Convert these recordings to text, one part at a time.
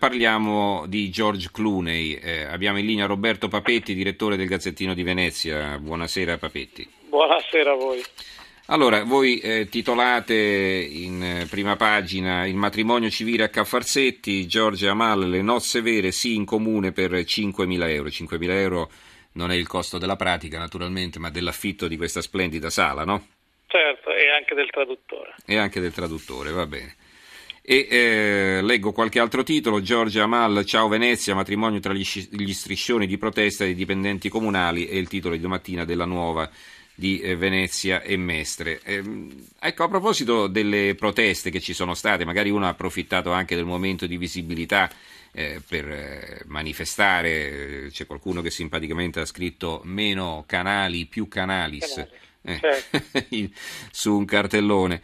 Parliamo di George Clooney. Eh, abbiamo in linea Roberto Papetti, direttore del Gazzettino di Venezia. Buonasera Papetti. Buonasera a voi. Allora, voi eh, titolate in eh, prima pagina il matrimonio civile a Caffarsetti, Giorgio Amal, le nozze vere sì in comune per 5.000 euro. 5.000 euro non è il costo della pratica naturalmente, ma dell'affitto di questa splendida sala, no? Certo, e anche del traduttore. E anche del traduttore, va bene. E eh, leggo qualche altro titolo, Giorgia Amal, Ciao Venezia, matrimonio tra gli, gli, striscioni di protesta dei dipendenti comunali è il titolo di domattina della nuova di eh, Venezia e Mestre. Eh, ecco, a proposito delle proteste che ci sono state, magari uno ha approfittato anche del momento di visibilità eh, per eh, manifestare, c'è qualcuno che simpaticamente ha scritto meno canali, più canalis certo. su un cartellone.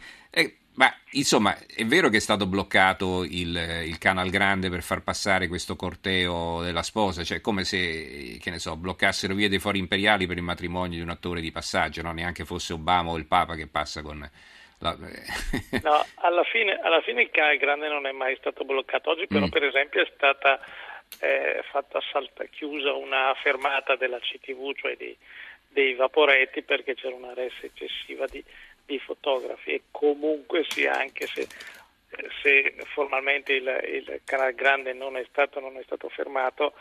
Ma insomma, è vero che è stato bloccato il, il, Canal Grande per far passare questo corteo della sposa, cioè come se, che ne so, bloccassero via dei fori imperiali per il matrimonio di un attore di passaggio, no? neanche fosse Obama o il Papa che passa con... La... no, alla fine, alla fine, il Canal Grande non è mai stato bloccato. Oggi però, mm. per esempio, è stata eh, fatta salta, chiusa una fermata della CTV, cioè di, dei vaporetti, perché c'era una ressa eccessiva di di fotografi e comunque sia anche se, se formalmente il, il, canale grande non è, stato, non è stato fermato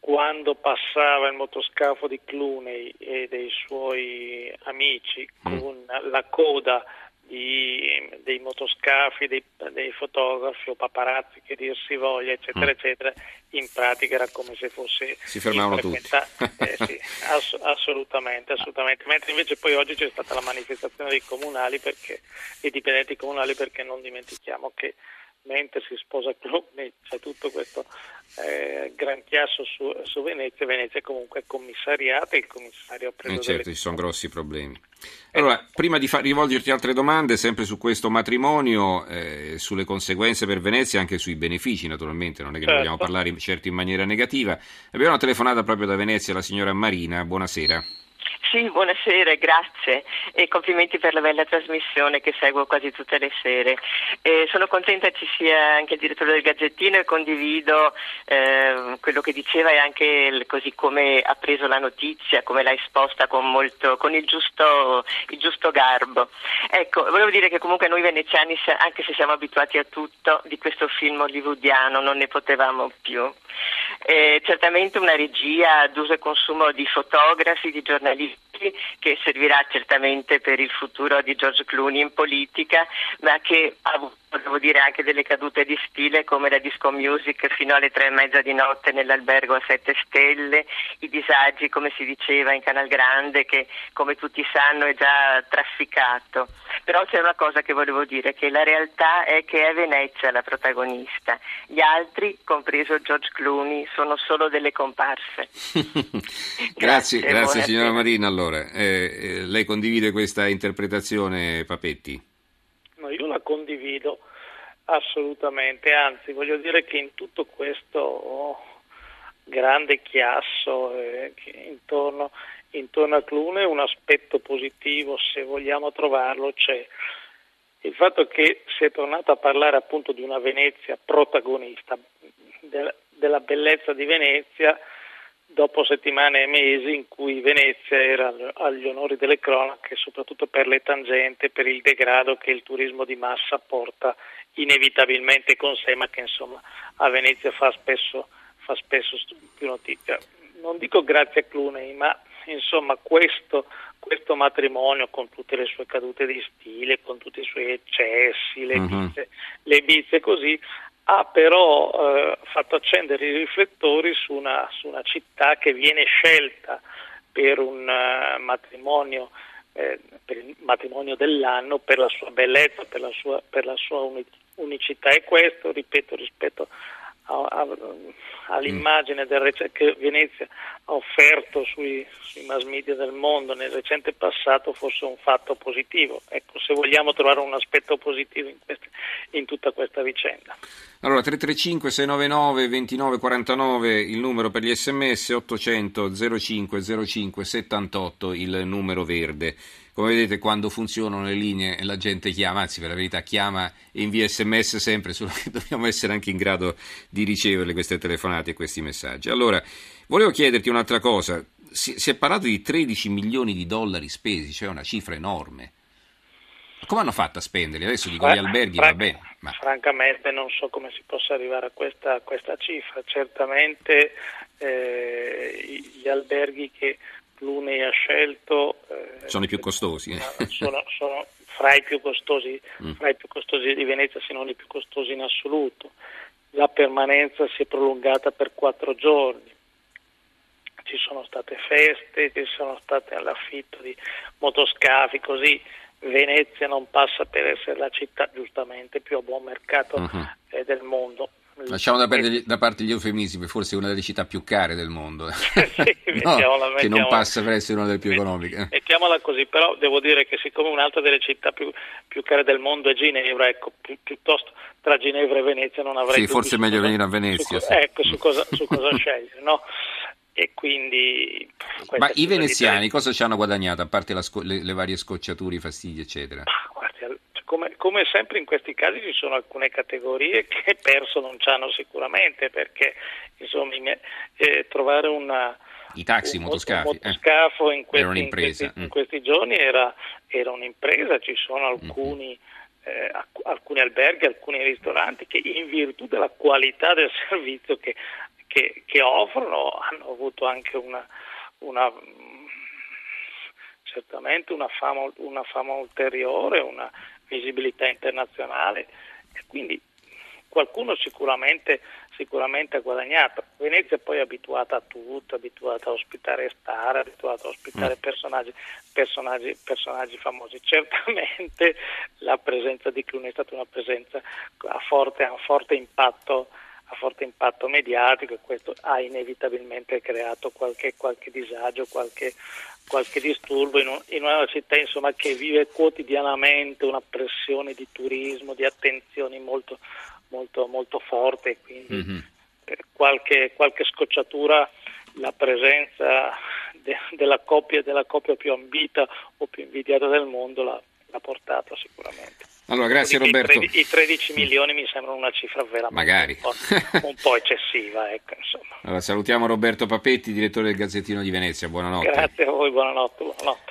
quando passava il motoscafo di Clooney e dei suoi amici mm. con la coda di, dei motoscafi, dei, dei, fotografi o paparazzi che dir si voglia, eccetera, mm. eccetera, in pratica era come se fosse... Si fermavano tutti. Eh, sì, ass- assolutamente, assolutamente. Mentre invece poi oggi c'è stata la manifestazione dei comunali, perché, dei dipendenti comunali, perché non dimentichiamo che mentre si sposa Cluny c'è tutto questo eh, gran chiasso su, su, Venezia, Venezia comunque è commissariata e il commissario ha preso... Eh certo, delle... ci sono grossi problemi. Allora, prima di far, rivolgerti altre domande, sempre su questo matrimonio, eh, sulle conseguenze per Venezia e anche sui benefici, naturalmente, non è che certo. vogliamo parlare certo in maniera negativa, abbiamo una telefonata proprio da Venezia, la signora Marina, buonasera. Sì, buonasera, grazie e complimenti per la bella trasmissione che seguo quasi tutte le sere. Eh, sono contenta ci sia anche il direttore del Gazzettino e condivido eh, quello che diceva e anche il, così come ha preso la notizia, come l'ha esposta con, molto, con il, giusto, il, giusto, garbo. Ecco, volevo dire che comunque noi veneziani, anche se siamo abituati a tutto, di questo film hollywoodiano non ne potevamo più. Eh, certamente una regia ad uso e consumo di fotografi, di giornalisti che servirà certamente per il futuro di George Clooney in politica, ma che ha avuto devo dire anche delle cadute di stile come la disco music fino alle tre e mezza di notte nell'albergo a sette stelle, i disagi come si diceva in Canal Grande che come tutti sanno è già trafficato. Però c'è una cosa che volevo dire, che la realtà è che è Venezia la protagonista, gli altri, compreso George Clooney, sono solo delle comparse. grazie, grazie, grazie signora Marina. Allora, eh, eh, lei condivide questa interpretazione, Papetti? No, io la condivido assolutamente, anzi voglio dire che in tutto questo grande chiasso eh, intorno, intorno a Clune un aspetto positivo, se vogliamo trovarlo, c'è. Il fatto che si è tornato a parlare appunto di una Venezia protagonista, de- della bellezza di Venezia, dopo settimane e mesi in cui Venezia era agli onori delle cronache, soprattutto per le tangente, per il degrado che il turismo di massa porta inevitabilmente con sé, ma che insomma a Venezia fa spesso, fa spesso più notizia. Non dico grazie a Cluney, ma insomma questo, questo, matrimonio con tutte le sue cadute di stile, con tutti i suoi eccessi, le, uh-huh. bizie, le bizie così, ha però eh, fatto accendere i riflettori su una, su una, città che viene scelta per un uh, matrimonio, eh, per il matrimonio dell'anno, per la sua bellezza, per la sua, per la sua unicità e questo, ripeto, rispetto a, a, all'immagine del, che Venezia ha offerto sui, sui, mass media del mondo nel recente passato fosse un fatto positivo. Ecco, se vogliamo trovare un aspetto positivo in, queste, in tutta questa vicenda. Allora 335 699 2949 il numero per gli sms, 800 05 05 78 il numero verde. Come vedete quando funzionano le linee la gente chiama, anzi per la verità chiama e invia sms sempre, solo che dobbiamo essere anche in grado di ricevere queste telefonate e questi messaggi. Allora, volevo chiederti un'altra cosa, si, si è parlato di 13 milioni di dollari spesi, cioè una cifra enorme. Come hanno fatto a spenderli? Adesso dico gli alberghi Franca, va bene. Ma... Francamente non so come si possa arrivare a questa, a questa cifra. Certamente eh, gli alberghi che Cluney ha scelto eh, sono i più costosi. Eh. Sono, sono fra, i più costosi, mm. fra i più costosi di Venezia, se non i più costosi in assoluto. La permanenza si è prolungata per quattro giorni ci sono state feste, ci sono state all'affitto di motoscafi, così Venezia non passa per essere la città giustamente più a buon mercato uh-huh. del mondo. Lasciamo da, perdere, da, parte gli eufemismi, forse una delle città più care del mondo, sì, no, che non passa per essere una delle più economiche. Mettiamola così, però devo dire che siccome un'altra delle città più, più care del mondo è Ginevra, ecco, pi, piuttosto tra Ginevra e Venezia non avrei... Sì, forse è meglio cosa, venire a Venezia. Su, sì. Ecco, su cosa, su cosa scegliere, no? E quindi... Ma i veneziani cosa ci hanno guadagnato, a parte sco- le, le, varie scocciature, i fastidi, eccetera? Guardi, come, come, sempre in questi casi ci sono alcune categorie che perso non ci hanno sicuramente, perché insomma eh, trovare una... I taxi, un, motoscafi, un motoscafo eh. in, questi, in, questi, mm. in, questi, giorni era, era, un'impresa, ci sono alcuni... Mm-hmm. Eh, alcuni alberghi, alcuni ristoranti che in virtù della qualità del servizio che che, che offrono hanno avuto anche una, una certamente una fama, una fama ulteriore, una visibilità internazionale e quindi qualcuno sicuramente, sicuramente, ha guadagnato. Venezia poi è abituata a tutto, abituata a ospitare star, abituata a ospitare mm. personaggi, personaggi, personaggi famosi. Certamente la presenza di Cluny è stata una presenza a forte, a forte impatto a forte impatto mediatico e questo ha inevitabilmente creato qualche, qualche disagio, qualche, qualche disturbo in, un, in, una città insomma, che vive quotidianamente una pressione di turismo, di attenzioni molto, molto, molto forte, quindi mm-hmm. qualche, qualche scocciatura la presenza de, della, coppia, della coppia più ambita o più invidiata del mondo l'ha, l'ha portata sicuramente. Allora, grazie Roberto. I 13, I 13 milioni mi sembrano una cifra veramente Magari. Un, po', un po' eccessiva. Ecco, allora, salutiamo Roberto Papetti, direttore del Gazzettino di Venezia. Buonanotte. Grazie a voi, buonanotte. buonanotte.